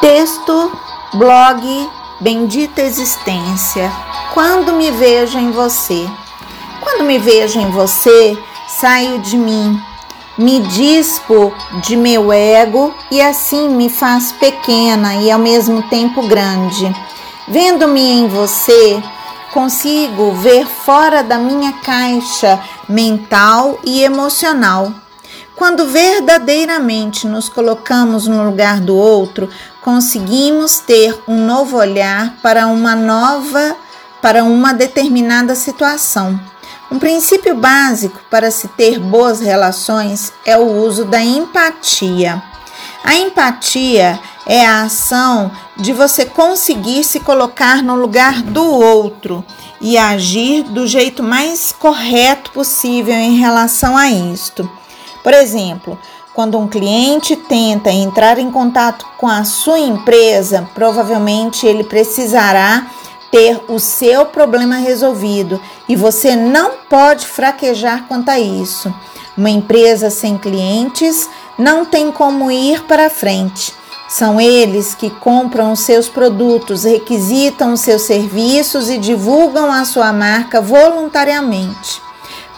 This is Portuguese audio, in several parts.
Texto, blog, Bendita Existência. Quando me vejo em você. Quando me vejo em você, saio de mim, me dispo de meu ego e assim me faz pequena e ao mesmo tempo grande. Vendo-me em você, consigo ver fora da minha caixa mental e emocional. Quando verdadeiramente nos colocamos no lugar do outro, conseguimos ter um novo olhar para uma nova, para uma determinada situação. Um princípio básico para se ter boas relações é o uso da empatia. A empatia é a ação de você conseguir se colocar no lugar do outro e agir do jeito mais correto possível em relação a isto. Por exemplo, quando um cliente tenta entrar em contato com a sua empresa, provavelmente ele precisará ter o seu problema resolvido e você não pode fraquejar quanto a isso. Uma empresa sem clientes não tem como ir para frente. São eles que compram os seus produtos, requisitam os seus serviços e divulgam a sua marca voluntariamente.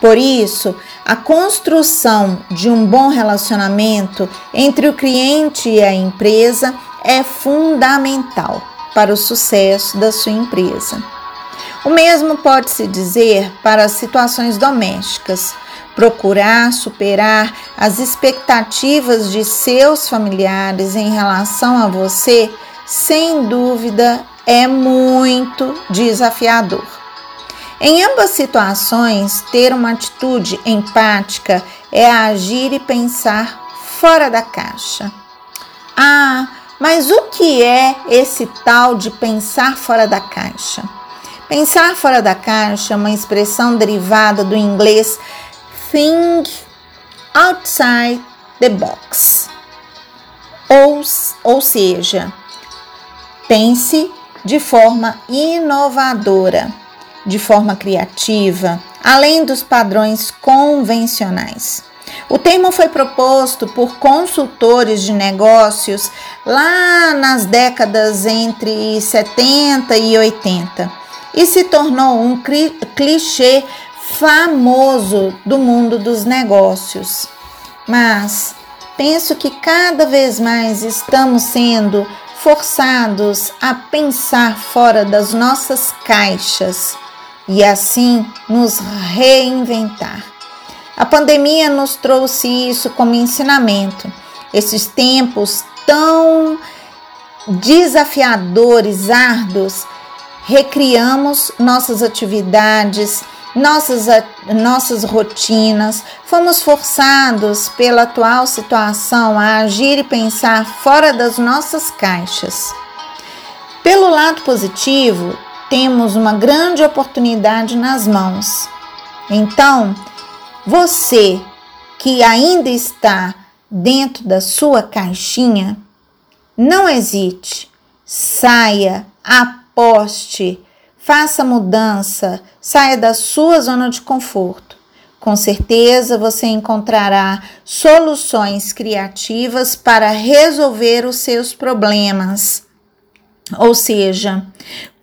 Por isso, a construção de um bom relacionamento entre o cliente e a empresa é fundamental para o sucesso da sua empresa. O mesmo pode se dizer para as situações domésticas. Procurar superar as expectativas de seus familiares em relação a você, sem dúvida, é muito desafiador. Em ambas situações, ter uma atitude empática é agir e pensar fora da caixa. Ah, mas o que é esse tal de pensar fora da caixa? Pensar fora da caixa é uma expressão derivada do inglês think outside the box. Ou, ou seja, pense de forma inovadora de forma criativa, além dos padrões convencionais. O termo foi proposto por consultores de negócios lá nas décadas entre 70 e 80 e se tornou um clichê famoso do mundo dos negócios. Mas penso que cada vez mais estamos sendo forçados a pensar fora das nossas caixas e assim nos reinventar. A pandemia nos trouxe isso como ensinamento. Esses tempos tão desafiadores, árduos, recriamos nossas atividades, nossas, nossas rotinas, fomos forçados pela atual situação a agir e pensar fora das nossas caixas. Pelo lado positivo, temos uma grande oportunidade nas mãos. Então, você que ainda está dentro da sua caixinha, não hesite, saia, aposte, faça mudança, saia da sua zona de conforto. Com certeza você encontrará soluções criativas para resolver os seus problemas. Ou seja,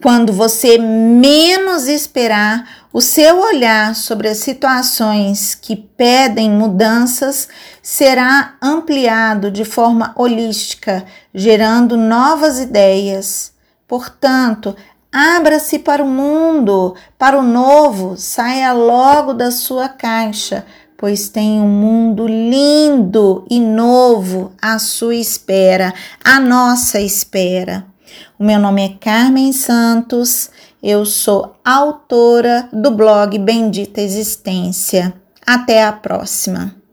quando você menos esperar, o seu olhar sobre as situações que pedem mudanças será ampliado de forma holística, gerando novas ideias. Portanto, abra-se para o mundo, para o novo, saia logo da sua caixa, pois tem um mundo lindo e novo à sua espera, à nossa espera. O meu nome é Carmen Santos, eu sou autora do blog Bendita Existência. Até a próxima!